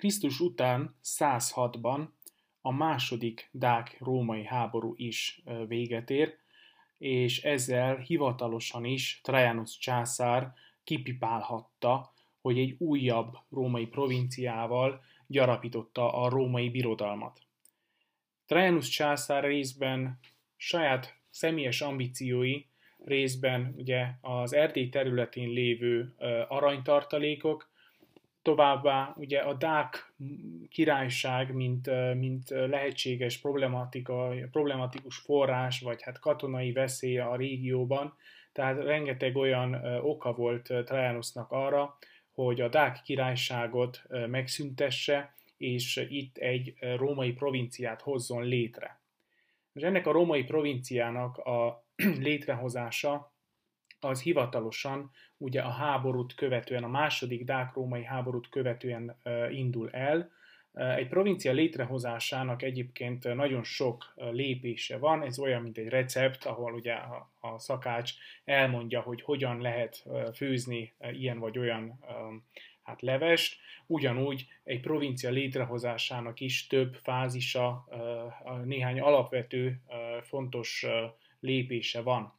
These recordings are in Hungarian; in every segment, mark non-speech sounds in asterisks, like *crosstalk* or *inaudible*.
Krisztus után 106-ban a második dák-római háború is véget ér, és ezzel hivatalosan is Trajanus császár kipipálhatta, hogy egy újabb római provinciával gyarapította a római birodalmat. Trajanus császár részben saját személyes ambíciói, részben ugye az Erdély területén lévő aranytartalékok, Továbbá ugye a Dák királyság, mint, mint lehetséges problematika, problematikus forrás, vagy hát katonai veszély a régióban, tehát rengeteg olyan oka volt Trajanusnak arra, hogy a Dák királyságot megszüntesse, és itt egy római provinciát hozzon létre. És ennek a római provinciának a *clears throat* létrehozása az hivatalosan ugye a háborút követően, a második dák-római háborút követően indul el. Egy provincia létrehozásának egyébként nagyon sok lépése van, ez olyan, mint egy recept, ahol ugye a szakács elmondja, hogy hogyan lehet főzni ilyen vagy olyan hát levest, ugyanúgy egy provincia létrehozásának is több fázisa, néhány alapvető fontos lépése van.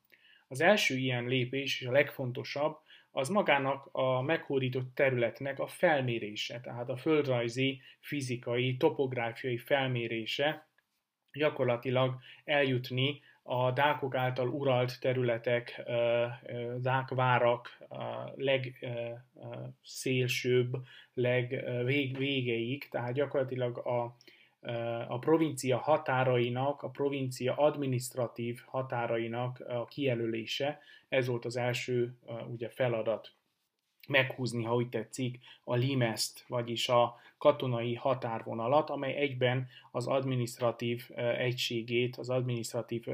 Az első ilyen lépés, és a legfontosabb, az magának a meghódított területnek a felmérése, tehát a földrajzi, fizikai, topográfiai felmérése, gyakorlatilag eljutni a dákok által uralt területek, dákvárak legszélsőbb, legvégeig, tehát gyakorlatilag a a provincia határainak, a provincia administratív határainak a kijelölése, ez volt az első ugye feladat meghúzni, ha úgy tetszik, a limeszt, vagyis a katonai határvonalat, amely egyben az administratív egységét, az administratív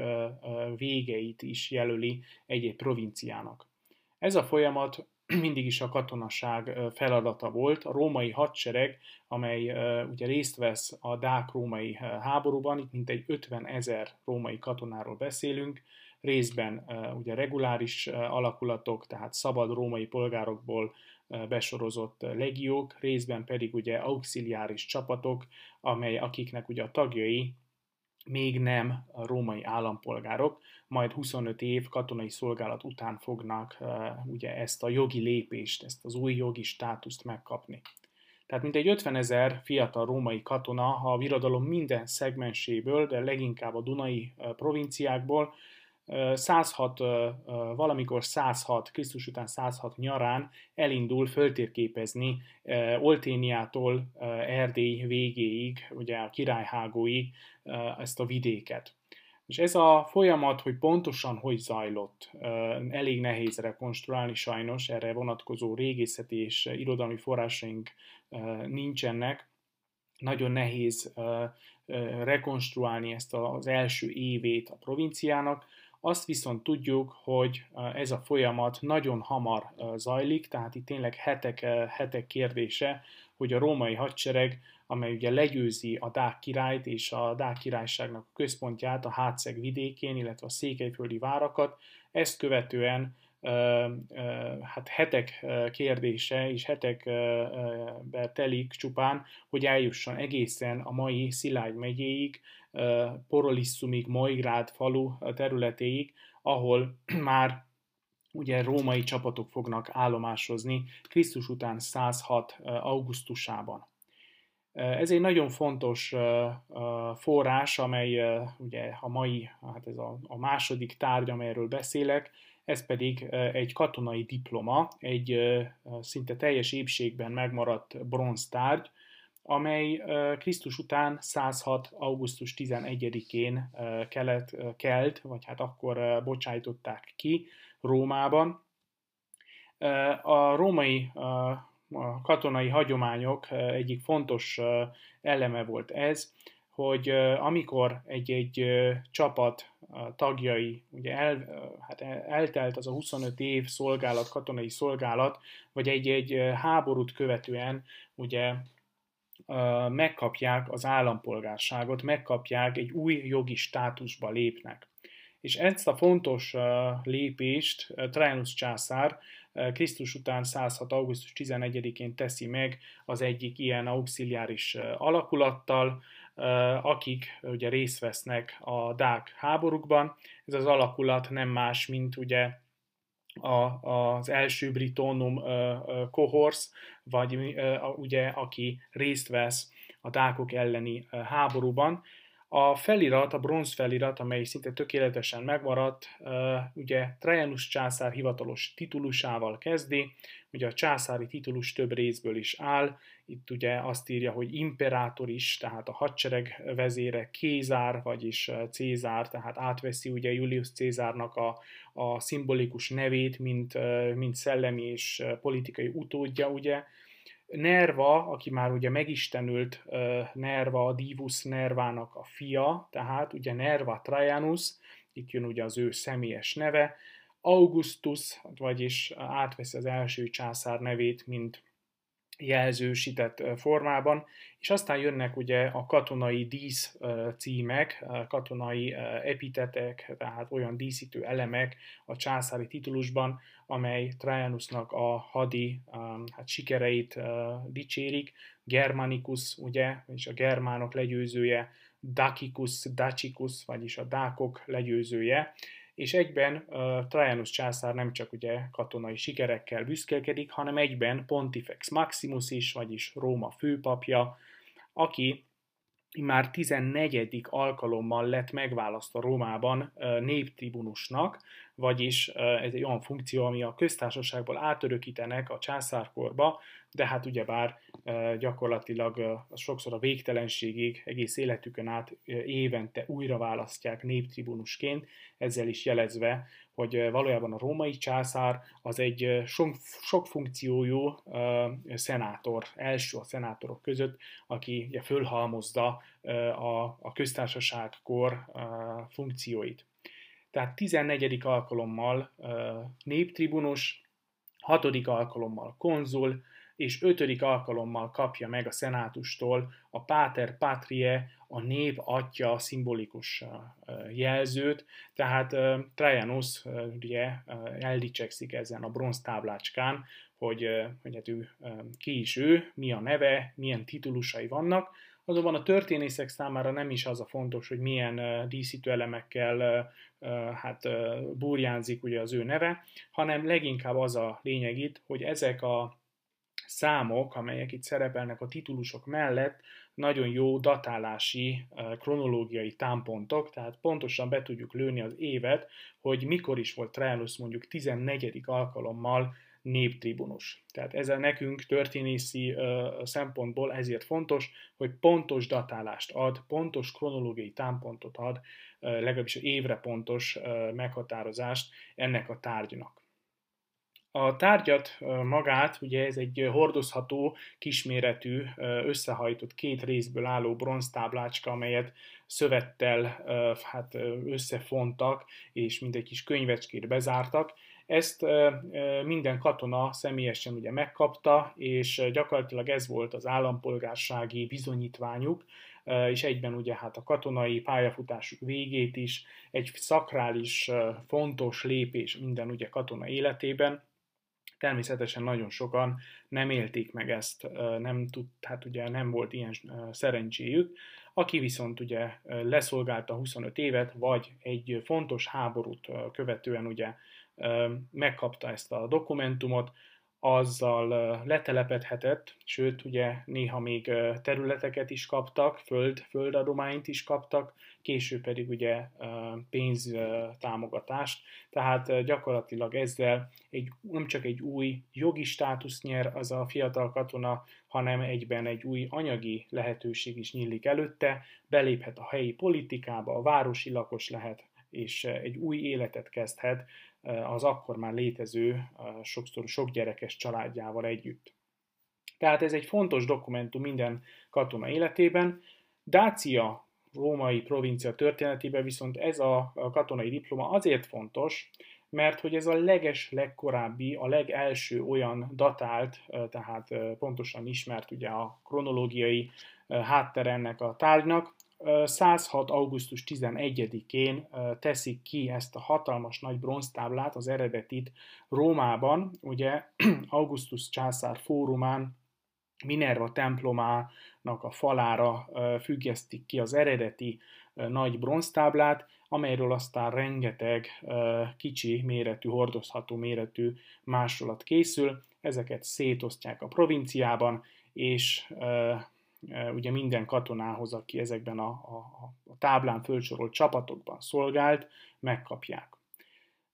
végeit is jelöli egy-egy provinciának. Ez a folyamat *clears throat* mindig is a katonaság feladata volt. A római hadsereg, amely ugye részt vesz a dák-római háborúban, itt mintegy 50 ezer római katonáról beszélünk, részben ugye reguláris alakulatok, tehát szabad római polgárokból besorozott legiók, részben pedig ugye auxiliáris csapatok, amely akiknek ugye a tagjai még nem a római állampolgárok, majd 25 év katonai szolgálat után fognak ugye ezt a jogi lépést, ezt az új jogi státuszt megkapni. Tehát mintegy 50 ezer fiatal római katona, ha a birodalom minden szegmenséből, de leginkább a Dunai provinciákból 106, valamikor 106, Krisztus után 106 nyarán elindul föltérképezni Olténiától Erdély végéig, ugye a királyhágóig ezt a vidéket. És ez a folyamat, hogy pontosan hogy zajlott, elég nehéz rekonstruálni sajnos, erre vonatkozó régészeti és irodalmi forrásaink nincsenek. Nagyon nehéz rekonstruálni ezt az első évét a provinciának, azt viszont tudjuk, hogy ez a folyamat nagyon hamar zajlik, tehát itt tényleg hetek, hetek kérdése, hogy a római hadsereg, amely ugye legyőzi a Dák királyt és a Dák királyságnak a központját a Hátszeg vidékén, illetve a székelyföldi várakat, ezt követően hát hetek kérdése és hetekbe telik csupán, hogy eljusson egészen a mai Szilágy megyéig, Porolisszumig, Moigrád falu területéig, ahol *clears throat* már ugye római csapatok fognak állomásozni Krisztus után 106. augusztusában. Ez egy nagyon fontos forrás, amely ugye a mai, hát ez a, a második tárgy, amelyről beszélek, ez pedig egy katonai diploma, egy szinte teljes épségben megmaradt bronztárgy, amely Krisztus után 106. augusztus 11-én kelet, kelt, vagy hát akkor bocsájtották ki Rómában. A római katonai hagyományok egyik fontos eleme volt ez, hogy amikor egy-egy csapat tagjai, ugye el, hát eltelt az a 25 év szolgálat, katonai szolgálat, vagy egy-egy háborút követően ugye megkapják az állampolgárságot, megkapják, egy új jogi státusba lépnek. És ezt a fontos lépést Trajanus császár Krisztus után 106. augusztus 11-én teszi meg az egyik ilyen auxiliáris alakulattal, akik ugye részt vesznek a dák háborúkban. Ez az alakulat nem más, mint ugye a, az első britonum cohors, vagy ugye aki részt vesz a dákok elleni háborúban. A felirat, a bronz felirat, amely szinte tökéletesen megmaradt, ugye Trajanus császár hivatalos titulusával kezdi, ugye a császári titulus több részből is áll, itt ugye azt írja, hogy imperátor is, tehát a hadsereg vezére, Kézár, vagyis Cézár, tehát átveszi ugye Julius Cézárnak a, a szimbolikus nevét, mint, mint szellemi és politikai utódja, ugye, Nerva, aki már ugye megistenült Nerva, a Divus Nervának a fia, tehát ugye Nerva Trajanus, itt jön ugye az ő személyes neve, Augustus, vagyis átveszi az első császár nevét, mint jelzősített formában, és aztán jönnek ugye a katonai dísz címek, katonai epitetek, tehát olyan díszítő elemek a császári titulusban, amely Trajanusnak a hadi hát sikereit dicsérik. Germanicus, ugye, és a germánok legyőzője, Dacicus, Dacicus, vagyis a dákok legyőzője, és egyben uh, Trajanus császár nem csak ugye katonai sikerekkel büszkélkedik, hanem egyben Pontifex Maximus is, vagyis Róma főpapja, aki már 14. alkalommal lett megválasztva Rómában néptribunusnak, vagyis ez egy olyan funkció, ami a köztársaságból átörökítenek a császárkorba, de hát ugyebár gyakorlatilag sokszor a végtelenségig, egész életükön át évente újra választják néptribunusként, ezzel is jelezve, hogy valójában a római császár az egy sok, sok funkciójú szenátor, első a szenátorok között, aki ugye fölhalmozza a, a köztársaságkor funkcióit. Tehát 14. alkalommal néptribunus, 6. alkalommal konzul, és ötödik alkalommal kapja meg a szenátustól a Pater Patrie, a nép atya szimbolikus jelzőt, tehát Trajanus ugye eldicsekszik ezen a bronz táblácskán, hogy, hogy hát ő ki is ő, mi a neve, milyen titulusai vannak, Azonban a történészek számára nem is az a fontos, hogy milyen díszítő elemekkel hát burjánzik ugye az ő neve, hanem leginkább az a lényeg itt, hogy ezek a számok, amelyek itt szerepelnek a titulusok mellett, nagyon jó datálási, kronológiai támpontok, tehát pontosan be tudjuk lőni az évet, hogy mikor is volt Trajanus mondjuk 14. alkalommal néptribunus. Tehát ez nekünk történészi szempontból ezért fontos, hogy pontos datálást ad, pontos kronológiai támpontot ad, legalábbis évre pontos meghatározást ennek a tárgynak. A tárgyat magát, ugye ez egy hordozható, kisméretű, összehajtott két részből álló bronztáblácska, amelyet szövettel hát összefontak, és mindegy kis könyvecskét bezártak. Ezt minden katona személyesen ugye megkapta, és gyakorlatilag ez volt az állampolgársági bizonyítványuk, és egyben ugye hát a katonai pályafutásuk végét is, egy szakrális, fontos lépés minden ugye katona életében, Természetesen nagyon sokan nem élték meg ezt, nem tud, hát ugye nem volt ilyen szerencséjük. Aki viszont ugye leszolgálta 25 évet, vagy egy fontos háborút követően ugye megkapta ezt a dokumentumot, azzal letelepedhetett, sőt, ugye néha még területeket is kaptak, föld, földadományt is kaptak, később pedig ugye pénztámogatást, tehát gyakorlatilag ezzel egy, nem csak egy új jogi státusz nyer az a fiatal katona, hanem egyben egy új anyagi lehetőség is nyílik előtte, beléphet a helyi politikába, a városi lakos lehet, és egy új életet kezdhet, az akkor már létező, sokszor sok gyerekes családjával együtt. Tehát ez egy fontos dokumentum minden katona életében. Dácia római provincia történetében viszont ez a katonai diploma azért fontos, mert hogy ez a leges, legkorábbi, a legelső olyan datált, tehát pontosan ismert ugye a kronológiai háttere ennek a tárgynak, 106. augusztus 11-én teszik ki ezt a hatalmas nagy bronztáblát, az eredetit Rómában, ugye *clears throat* Augustus császár fórumán Minerva templomának a falára függesztik ki az eredeti nagy bronztáblát, amelyről aztán rengeteg kicsi méretű, hordozható méretű másolat készül. Ezeket szétosztják a provinciában, és ugye minden katonához, aki ezekben a, a, a táblán fölsorolt csapatokban szolgált, megkapják.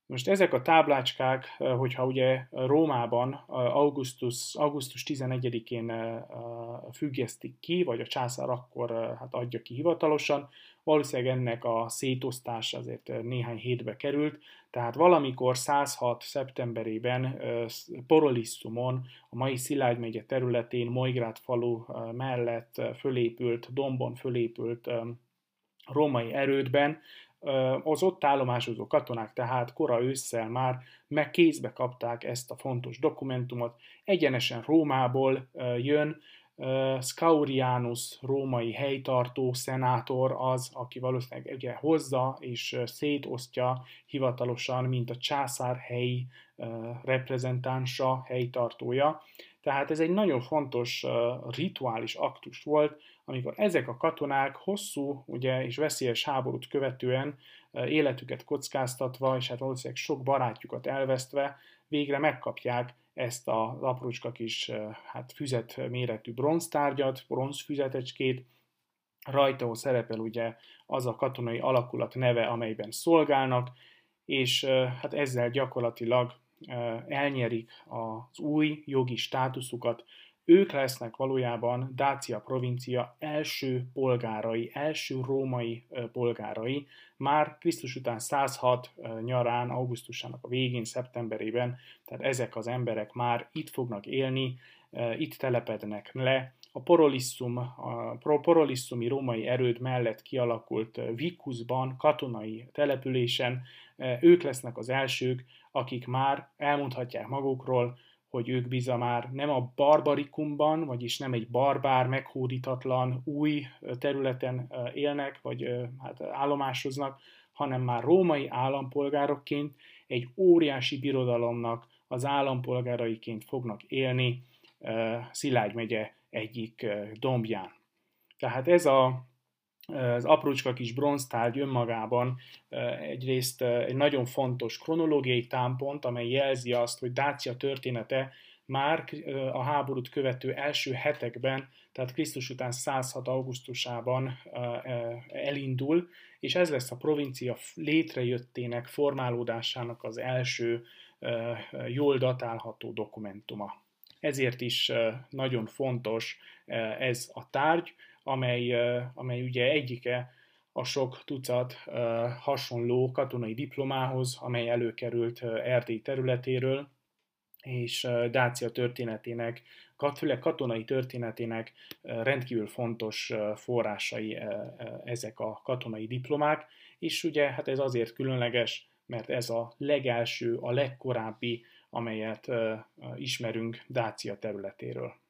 Most ezek a táblácskák, hogyha ugye Rómában augusztus, augusztus 11-én függesztik ki, vagy a császár akkor hát adja ki hivatalosan, valószínűleg ennek a szétosztás azért néhány hétbe került, tehát valamikor 106. szeptemberében Porolisszumon, a mai Szilágy megye területén, Mojgrád falu mellett fölépült, dombon fölépült római erődben az ott állomásozó katonák tehát kora ősszel már meg kézbe kapták ezt a fontos dokumentumot. Egyenesen Rómából jön, Scaurianus, római helytartó szenátor az, aki valószínűleg ugye hozza és szétosztja hivatalosan, mint a császár helyi reprezentánsa, helytartója. Tehát ez egy nagyon fontos rituális aktus volt, amikor ezek a katonák hosszú ugye, és veszélyes háborút követően életüket kockáztatva, és hát valószínűleg sok barátjukat elvesztve, végre megkapják ezt az aprócska kis hát füzet méretű bronztárgyat, bronzfüzetecskét, rajta szerepel ugye az a katonai alakulat neve, amelyben szolgálnak, és hát ezzel gyakorlatilag elnyerik az új jogi státuszukat, ők lesznek valójában Dácia provincia első polgárai, első római polgárai, már Krisztus után 106 nyarán, augusztusának a végén, szeptemberében, tehát ezek az emberek már itt fognak élni, itt telepednek le, a Porolisszum, a Porolisszumi római erőd mellett kialakult Vikuszban, katonai településen, ők lesznek az elsők, akik már elmondhatják magukról, hogy ők biza már nem a barbarikumban, vagyis nem egy barbár, meghódítatlan új területen élnek, vagy hát állomásoznak, hanem már római állampolgárokként egy óriási birodalomnak az állampolgáraiként fognak élni Szilágy megye egyik dombján. Tehát ez a az aprócska kis bronztárgy önmagában egyrészt egy nagyon fontos kronológiai támpont, amely jelzi azt, hogy Dácia története már a háborút követő első hetekben, tehát Krisztus után 106. augusztusában elindul, és ez lesz a provincia létrejöttének, formálódásának az első jól datálható dokumentuma. Ezért is nagyon fontos ez a tárgy, amely, amely ugye egyike a sok tucat hasonló katonai diplomához, amely előkerült Erdély területéről, és Dácia történetének, főleg katonai történetének rendkívül fontos forrásai ezek a katonai diplomák, és ugye hát ez azért különleges, mert ez a legelső, a legkorábbi, amelyet ismerünk Dácia területéről.